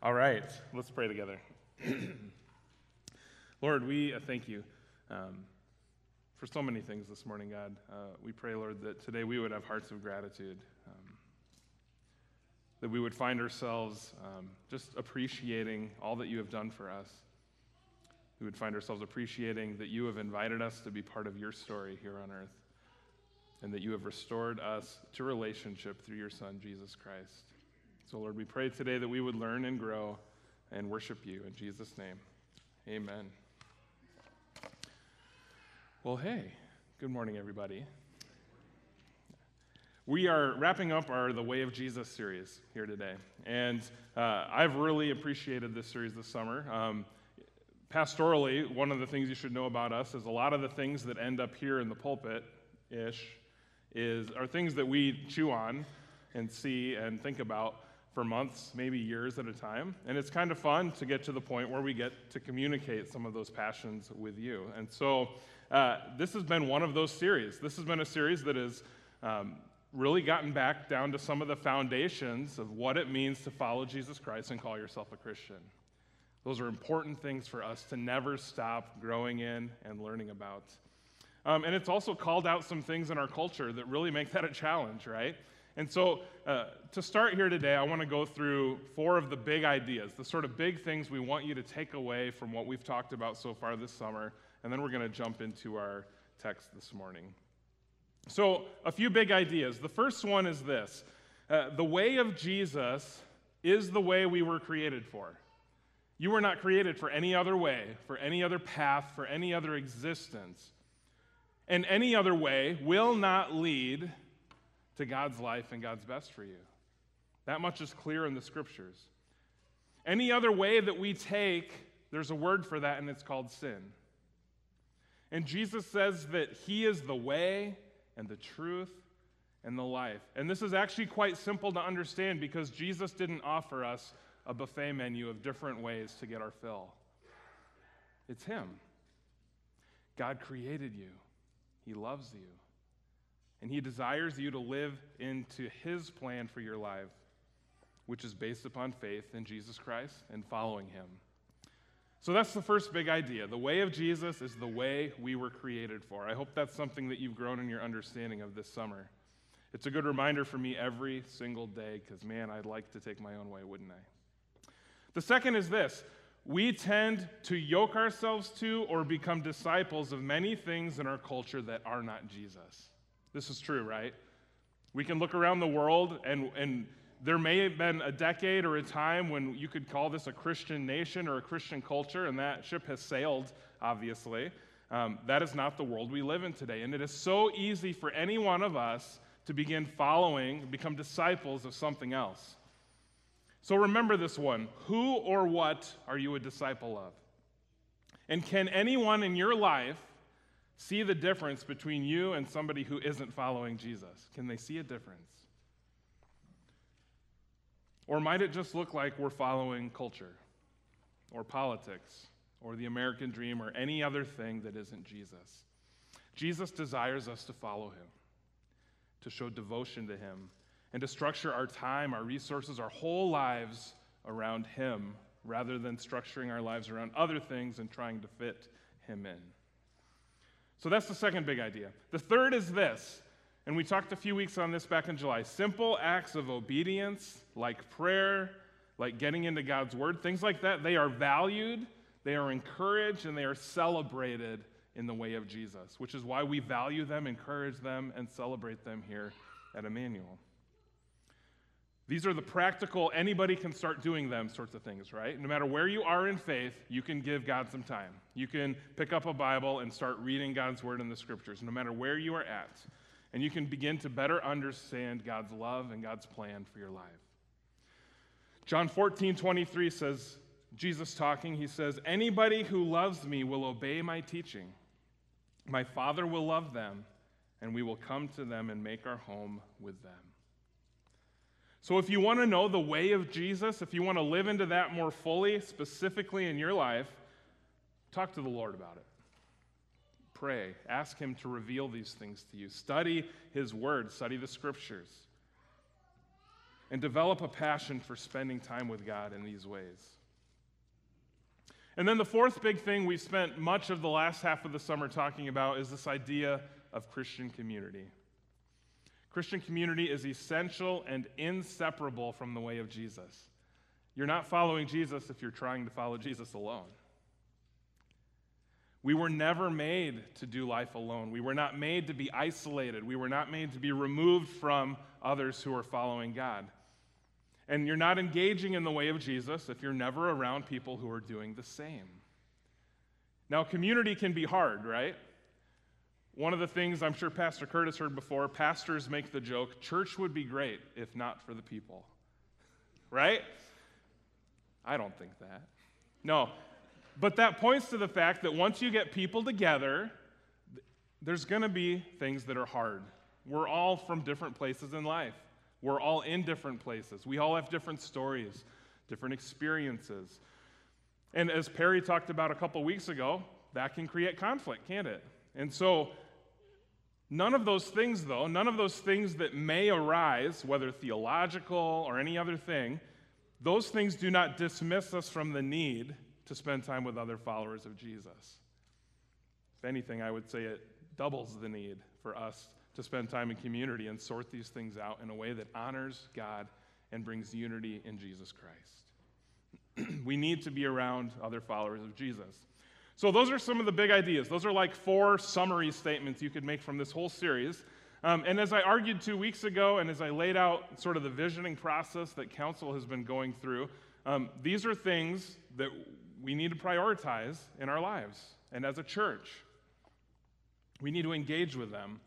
All right, let's pray together. Lord, we uh, thank you um, for so many things this morning, God. Uh, we pray, Lord, that today we would have hearts of gratitude, um, that we would find ourselves um, just appreciating all that you have done for us. We would find ourselves appreciating that you have invited us to be part of your story here on earth, and that you have restored us to relationship through your Son, Jesus Christ. So, Lord, we pray today that we would learn and grow and worship you. In Jesus' name, amen. Well, hey, good morning, everybody. We are wrapping up our The Way of Jesus series here today. And uh, I've really appreciated this series this summer. Um, pastorally, one of the things you should know about us is a lot of the things that end up here in the pulpit ish is are things that we chew on and see and think about for months, maybe years at a time. And it's kind of fun to get to the point where we get to communicate some of those passions with you. And so uh, this has been one of those series. This has been a series that has um, really gotten back down to some of the foundations of what it means to follow Jesus Christ and call yourself a Christian. Those are important things for us to never stop growing in and learning about. Um, and it's also called out some things in our culture that really make that a challenge, right? And so, uh, to start here today, I want to go through four of the big ideas, the sort of big things we want you to take away from what we've talked about so far this summer, and then we're going to jump into our text this morning. So, a few big ideas. The first one is this uh, the way of Jesus is the way we were created for. You were not created for any other way, for any other path, for any other existence. And any other way will not lead to God's life and God's best for you. That much is clear in the scriptures. Any other way that we take, there's a word for that, and it's called sin. And Jesus says that He is the way and the truth and the life. And this is actually quite simple to understand because Jesus didn't offer us a buffet menu of different ways to get our fill. It's Him. God created you, He loves you. And He desires you to live into His plan for your life, which is based upon faith in Jesus Christ and following Him. So that's the first big idea. The way of Jesus is the way we were created for. I hope that's something that you've grown in your understanding of this summer. It's a good reminder for me every single day because, man, I'd like to take my own way, wouldn't I? The second is this we tend to yoke ourselves to or become disciples of many things in our culture that are not Jesus. This is true, right? We can look around the world, and, and there may have been a decade or a time when you could call this a Christian nation or a Christian culture, and that ship has sailed, obviously. Um, that is not the world we live in today. And it is so easy for any one of us to begin following, become disciples of something else. So remember this one who or what are you a disciple of? And can anyone in your life see the difference between you and somebody who isn't following Jesus? Can they see a difference? Or might it just look like we're following culture or politics or the American dream or any other thing that isn't Jesus? Jesus desires us to follow him, to show devotion to him, and to structure our time, our resources, our whole lives around him rather than structuring our lives around other things and trying to fit him in. So that's the second big idea. The third is this, and we talked a few weeks on this back in July simple acts of obedience, like prayer, like getting into God's word, things like that, they are valued, they are encouraged, and they are celebrated in the way of Jesus, which is why we value them, encourage them, and celebrate them here at Emmanuel. These are the practical, anybody can start doing them sorts of things, right? No matter where you are in faith, you can give God some time. You can pick up a Bible and start reading God's word in the scriptures, no matter where you are at. And you can begin to better understand God's love and God's plan for your life. John 14, 23 says, Jesus talking, he says, Anybody who loves me will obey my teaching. My Father will love them, and we will come to them and make our home with them. So, if you want to know the way of Jesus, if you want to live into that more fully, specifically in your life, talk to the Lord about it. Pray. Ask Him to reveal these things to you. Study His Word, study the Scriptures. and develop a passion for spending time with God in these ways. And then the fourth big thing we've spent much of the last half of the summer talking about is this idea of Christian community. Christian community is essential and inseparable from the way of Jesus. You're not following Jesus if you're trying to follow Jesus alone. We were never made to do life alone. We were not made to be isolated. We were not made to be removed from others who are following God. And you're not engaging in the way of Jesus if you're never around people who are doing the same. Now, community can be hard, right? One of the things I'm sure Pastor Curtis heard before pastors make the joke church would be great if not for the people. Right? I don't think that. No. But that points to the fact that once you get people together, there's going to be things that are hard. We're all from different places in life. We're all in different places. We all have different stories, different experiences. And as Perry talked about a couple weeks ago, that can create conflict, can't it? And so, none of those things, though, none of those things that may arise, whether theological or any other thing, those things do not dismiss us from the need to spend time with other followers of Jesus. If anything, I would say it doubles the need for us to spend time in community and sort these things out in a way that honors God and brings unity in Jesus Christ. we need to be around other followers of Jesus. So, those are some of the big ideas. Those are like four summary statements you could make from this whole series. Um, and as I argued two weeks ago, and as I laid out sort of the visioning process that council has been going through, um, these are things that we need to prioritize in our lives. And as a church, we need to engage with them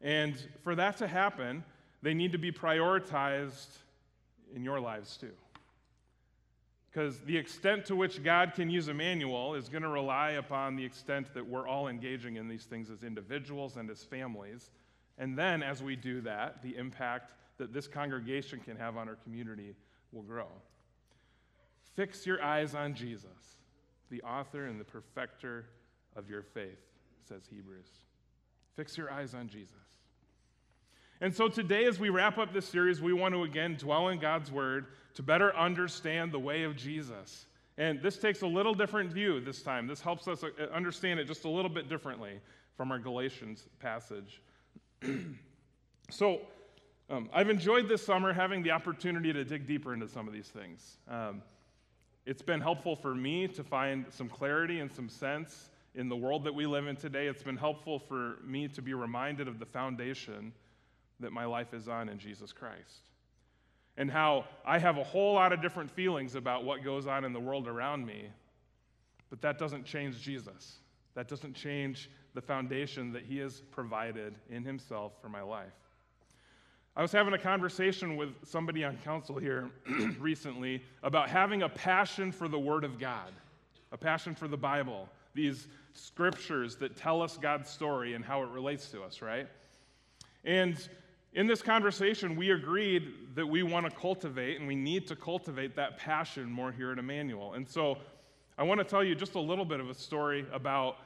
and for that to happen, they need to be prioritized in your lives too. Because the extent to which God can use Emmanuel is going to rely upon the extent that we're all engaging in these things as individuals and as families. And then, as we do that, the impact that this congregation can have on our community will grow. Fix your eyes on Jesus, the author and the perfecter of your faith, says Hebrews. Fix your eyes on Jesus. And so today, as we wrap up this series, we want to again dwell in God's Word to better understand the way of Jesus. And this takes a little different view this time. This helps us uh, understand it just a little bit differently from our Galatians passage. so, um, I've enjoyed this summer having the opportunity to dig deeper into some of these things. Um, it's been helpful for me to find some clarity and some sense in the world that we live in today. It's been helpful for me to be reminded of the foundation that my life is on in Jesus Christ. And how I have a whole lot of different feelings about what goes on in the world around me, but that doesn't change Jesus. That doesn't change the foundation that He has provided in Himself for my life. I was having a conversation with somebody on council here recently about having a passion for the Word of God, a passion for the Bible, these scriptures that tell us God's story and how it relates to us, right? And in this conversation, we agreed that we want to cultivate and we need to cultivate that passion more here at Emmanuel. And so I want to tell you just a little bit of a story about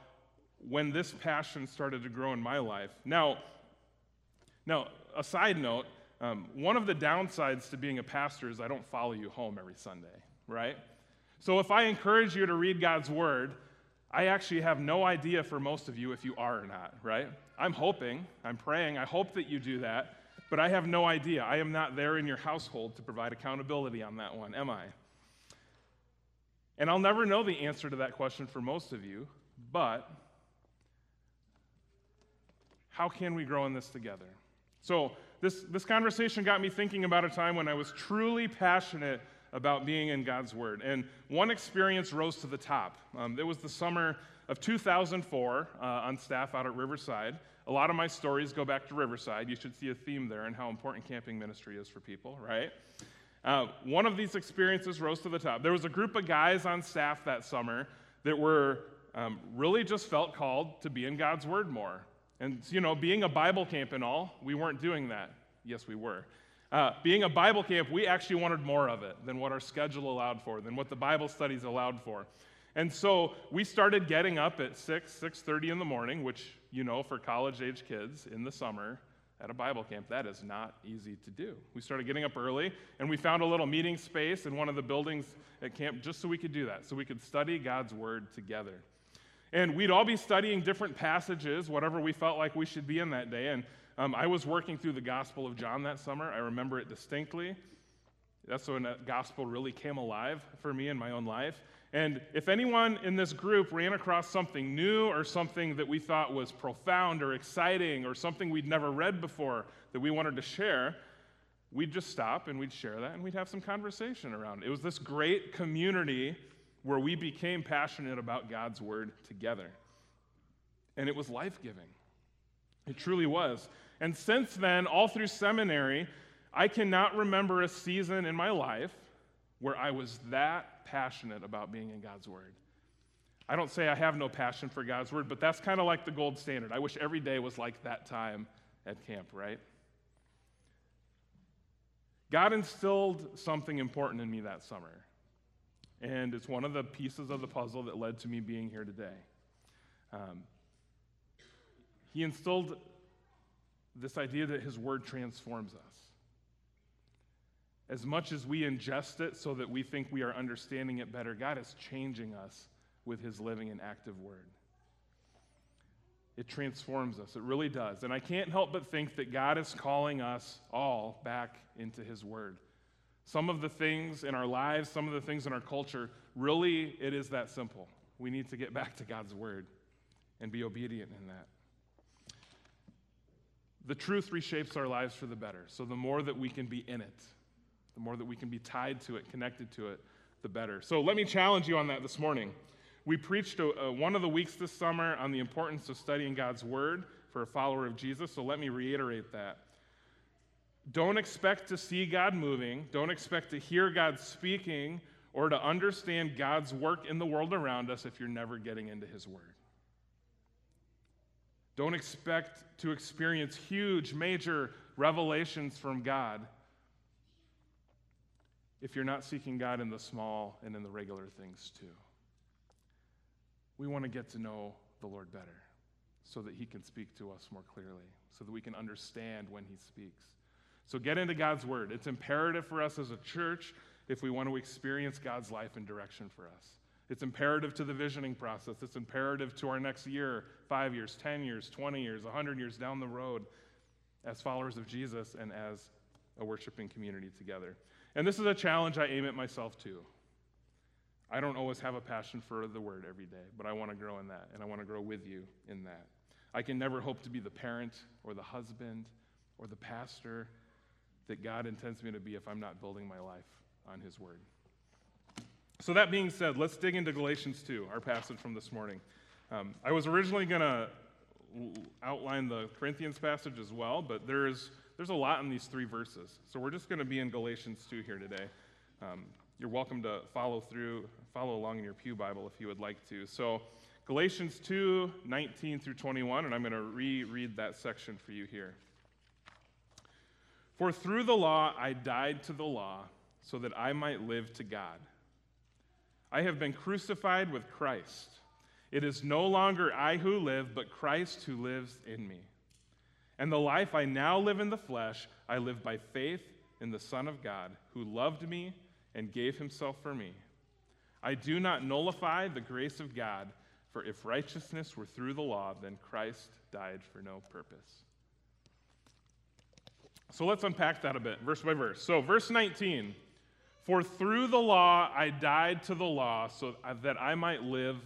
when this passion started to grow in my life. Now, now a side note, um, one of the downsides to being a pastor is I don't follow you home every Sunday, right? So if I encourage you to read God's word, I actually have no idea for most of you if you are or not, right? I'm hoping, I'm praying, I hope that you do that, but I have no idea. I am not there in your household to provide accountability on that one, am I? And I'll never know the answer to that question for most of you, but how can we grow in this together? So, this, this conversation got me thinking about a time when I was truly passionate about being in God's Word. And one experience rose to the top. Um, it was the summer of 2004 uh, on staff out at Riverside. A lot of my stories go back to Riverside. You should see a theme there and how important camping ministry is for people, right? Uh, one of these experiences rose to the top. There was a group of guys on staff that summer that were um, really just felt called to be in God's Word more. And, you know, being a Bible camp and all, we weren't doing that. Yes, we were. Uh, being a Bible camp, we actually wanted more of it than what our schedule allowed for, than what the Bible studies allowed for. And so we started getting up at 6, 6.30 in the morning, which, you know, for college-age kids in the summer, at a Bible camp. That is not easy to do. We started getting up early, and we found a little meeting space in one of the buildings at camp just so we could do that, so we could study God's Word together. And we'd all be studying different passages, whatever we felt like we should be in that day. And um, I was working through the Gospel of John that summer. I remember it distinctly. That's when the gospel really came alive for me in my own life. And if anyone in this group ran across something new or something that we thought was profound or exciting or something we'd never read before that we wanted to share, we'd just stop and we'd share that and we'd have some conversation around it. It was this great community where we became passionate about God's word together. And it was life giving. It truly was. And since then, all through seminary, I cannot remember a season in my life where I was that passionate about being in God's Word. I don't say I have no passion for God's Word, but that's kind of like the gold standard. I wish every day was like that time at camp, right? God instilled something important in me that summer. And it's one of the pieces of the puzzle that led to me being here today. Um, he instilled this idea that His Word transforms us. As much as we ingest it so that we think we are understanding it better, God is changing us with His living and active Word. It transforms us. It really does. And I can't help but think that God is calling us all back into His Word. Some of the things in our lives, some of the things in our culture, really, it is that simple. We need to get back to God's Word and be obedient in that. The truth reshapes our lives for the better. So the more that we can be in it, the more that we can be tied to it, connected to it, the better. So let me challenge you on that this morning. We preached a, a, one of the weeks this summer on the importance of studying God's Word for a follower of Jesus, so let me reiterate that. Don't expect to see God moving, don't expect to hear God speaking, or to understand God's work in the world around us if you're never getting into His Word. Don't expect to experience huge, major revelations from God if you're not seeking God in the small and in the regular things too. We want to get to know the Lord better so that He can speak to us more clearly, so that we can understand when He speaks. So get into God's Word. It's imperative for us as a church if we want to experience God's life and direction for us. It's imperative to the visioning process. It's imperative to our next year, five years, 10 years, 20 years, 100 years down the road as followers of Jesus and as a worshiping community together. And this is a challenge I aim at myself too. I don't always have a passion for the word every day, but I want to grow in that, and I want to grow with you in that. I can never hope to be the parent or the husband or the pastor that God intends me to be if I'm not building my life on His word. So, that being said, let's dig into Galatians 2, our passage from this morning. Um, I was originally going to outline the Corinthians passage as well, but there's, there's a lot in these three verses. So, we're just going to be in Galatians 2 here today. Um, you're welcome to follow through, follow along in your Pew Bible if you would like to. So, Galatians 2 19 through 21, and I'm going to reread that section for you here. For through the law I died to the law so that I might live to God. I have been crucified with Christ. It is no longer I who live, but Christ who lives in me. And the life I now live in the flesh, I live by faith in the Son of God, who loved me and gave himself for me. I do not nullify the grace of God, for if righteousness were through the law, then Christ died for no purpose. So let's unpack that a bit, verse by verse. So, verse 19 for through the law I died to the law so that I might live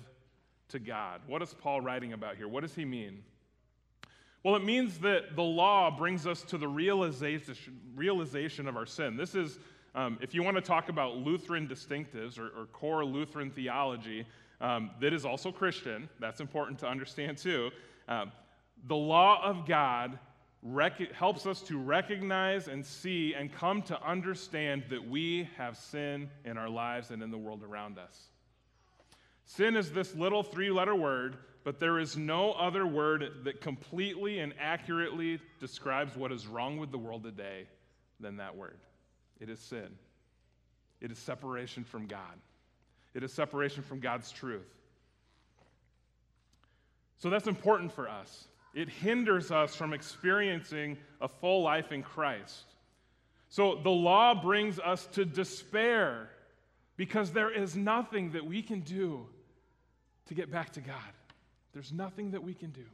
to God. What is Paul writing about here? What does he mean? Well, it means that the law brings us to the realization, realization of our sin. This is, um, if you want to talk about Lutheran distinctives or, or core Lutheran theology, um, that is also Christian. That's important to understand too. Um, the law of God rec- helps us to recognize and see and come to understand that we have sin in our lives and in the world around us. Sin is this little three letter word, but there is no other word that completely and accurately describes what is wrong with the world today than that word. It is sin, it is separation from God, it is separation from God's truth. So that's important for us. It hinders us from experiencing a full life in Christ. So the law brings us to despair because there is nothing that we can do to get back to God. There's nothing that we can do.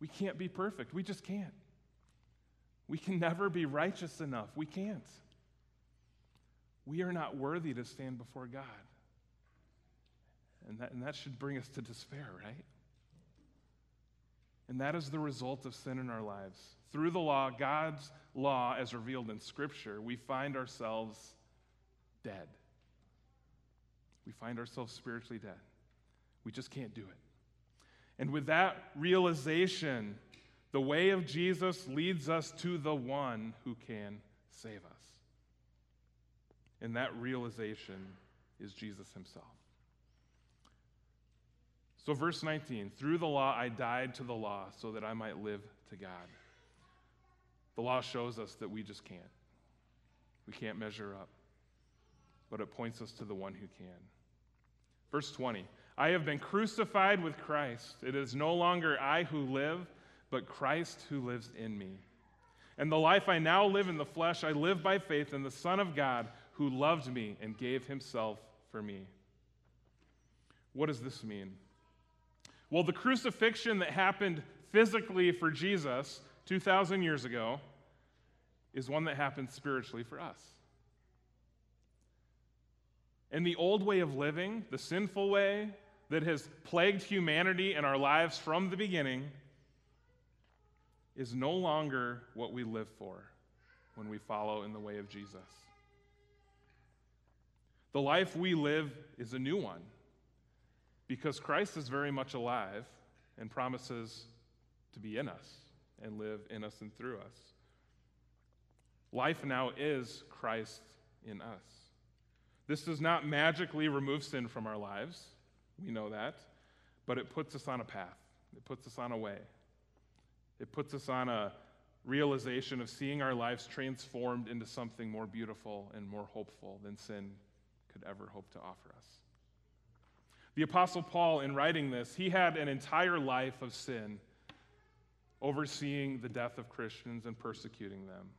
We can't be perfect. We just can't. We can never be righteous enough. We can't. We are not worthy to stand before God. And that, and that should bring us to despair, right? And that is the result of sin in our lives. Through the law, God's law as revealed in Scripture, we find ourselves dead. We find ourselves spiritually dead. We just can't do it. And with that realization, the way of Jesus leads us to the one who can save us. And that realization is Jesus himself. So, verse 19 through the law I died to the law so that I might live to God. The law shows us that we just can't. We can't measure up, but it points us to the one who can. Verse 20 I have been crucified with Christ. It is no longer I who live, but Christ who lives in me. And the life I now live in the flesh, I live by faith in the Son of God who loved me and gave himself for me. What does this mean? Well, the crucifixion that happened physically for Jesus 2,000 years ago is one that happened spiritually for us. And the old way of living, the sinful way that has plagued humanity and our lives from the beginning, is no longer what we live for when we follow in the way of Jesus. The life we live is a new one because Christ is very much alive and promises to be in us and live in us and through us. Life now is Christ in us. This does not magically remove sin from our lives. We know that. But it puts us on a path, it puts us on a way. It puts us on a realization of seeing our lives transformed into something more beautiful and more hopeful than sin could ever hope to offer us. The Apostle Paul, in writing this, he had an entire life of sin, overseeing the death of Christians and persecuting them.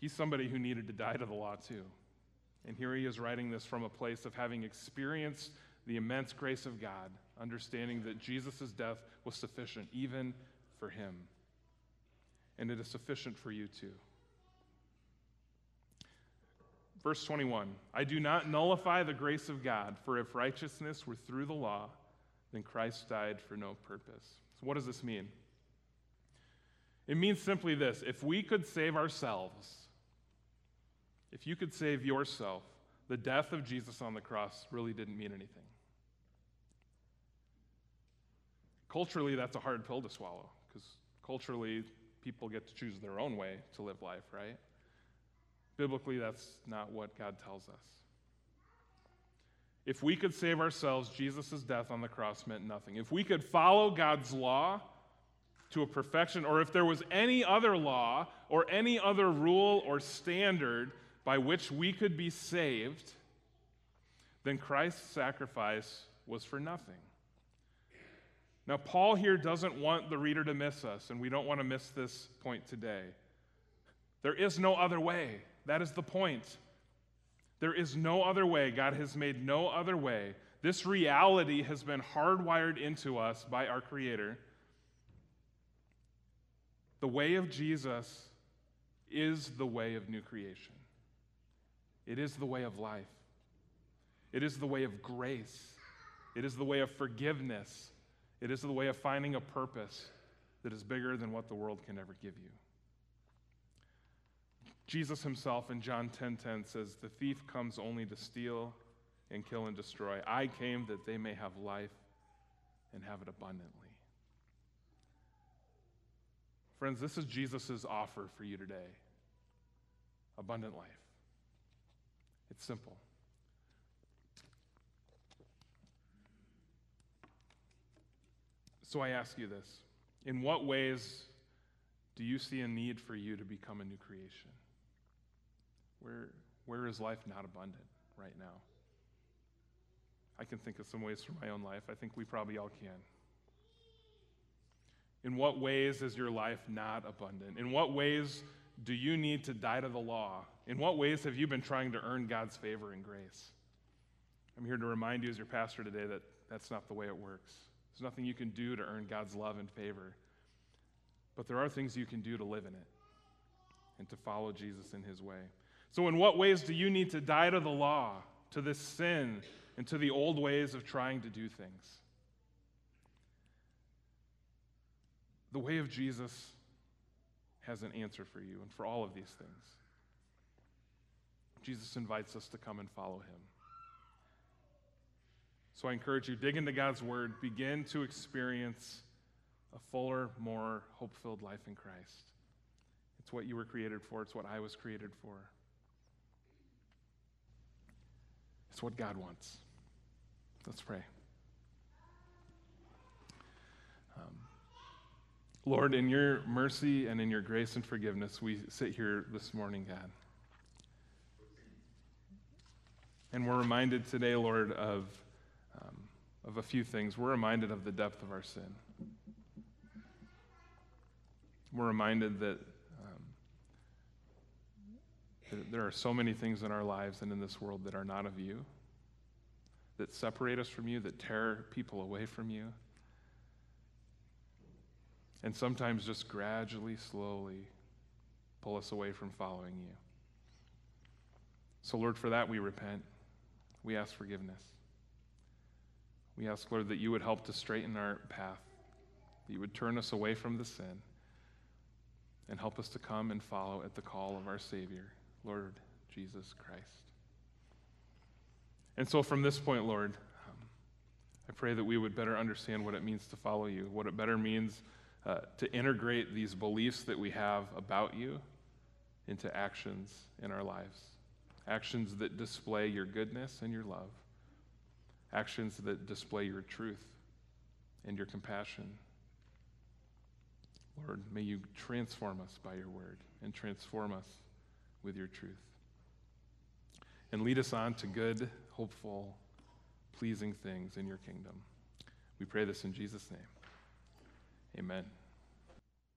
He's somebody who needed to die to the law, too. And here he is writing this from a place of having experienced the immense grace of God, understanding that Jesus' death was sufficient even for him. And it is sufficient for you too. Verse 21 I do not nullify the grace of God, for if righteousness were through the law, then Christ died for no purpose. So, what does this mean? It means simply this if we could save ourselves, if you could save yourself, the death of Jesus on the cross really didn't mean anything. Culturally, that's a hard pill to swallow because culturally, people get to choose their own way to live life, right? Biblically, that's not what God tells us. If we could save ourselves, Jesus' death on the cross meant nothing. If we could follow God's law to a perfection, or if there was any other law or any other rule or standard by which we could be saved, then Christ's sacrifice was for nothing. Now, Paul here doesn't want the reader to miss us, and we don't want to miss this point today. There is no other way. That is the point. There is no other way. God has made no other way. This reality has been hardwired into us by our Creator. The way of Jesus is the way of new creation, it is the way of life, it is the way of grace, it is the way of forgiveness, it is the way of finding a purpose that is bigger than what the world can ever give you. Jesus himself in John 10:10 10, 10 says, "The thief comes only to steal and kill and destroy. I came that they may have life and have it abundantly." Friends, this is Jesus' offer for you today. Abundant life. It's simple. So I ask you this In what ways do you see a need for you to become a new creation? Where, where is life not abundant right now? I can think of some ways from my own life. I think we probably all can. In what ways is your life not abundant? In what ways do you need to die to the law? In what ways have you been trying to earn God's favor and grace? I'm here to remind you, as your pastor today, that that's not the way it works. There's nothing you can do to earn God's love and favor. But there are things you can do to live in it and to follow Jesus in his way. So, in what ways do you need to die to the law, to this sin, and to the old ways of trying to do things? The way of Jesus has an answer for you and for all of these things. Jesus invites us to come and follow him. So I encourage you, dig into God's word, begin to experience a fuller, more hope filled life in Christ. It's what you were created for, it's what I was created for. It's what God wants. Let's pray. Um, Lord, in your mercy and in your grace and forgiveness, we sit here this morning, God. And we're reminded today, Lord, of, um, of a few things. We're reminded of the depth of our sin. We're reminded that, that there are so many things in our lives and in this world that are not of you, that separate us from you, that tear people away from you, and sometimes just gradually, slowly pull us away from following you. So, Lord, for that we repent. We ask forgiveness. We ask, Lord, that you would help to straighten our path, that you would turn us away from the sin and help us to come and follow at the call of our Savior, Lord Jesus Christ. And so from this point, Lord, um, I pray that we would better understand what it means to follow you, what it better means uh, to integrate these beliefs that we have about you into actions in our lives. Actions that display your goodness and your love. Actions that display your truth and your compassion Lord, may you transform us by your word and transform us with your truth. And lead us on to good, hopeful, pleasing things in your kingdom. We pray this in Jesus' name. Amen.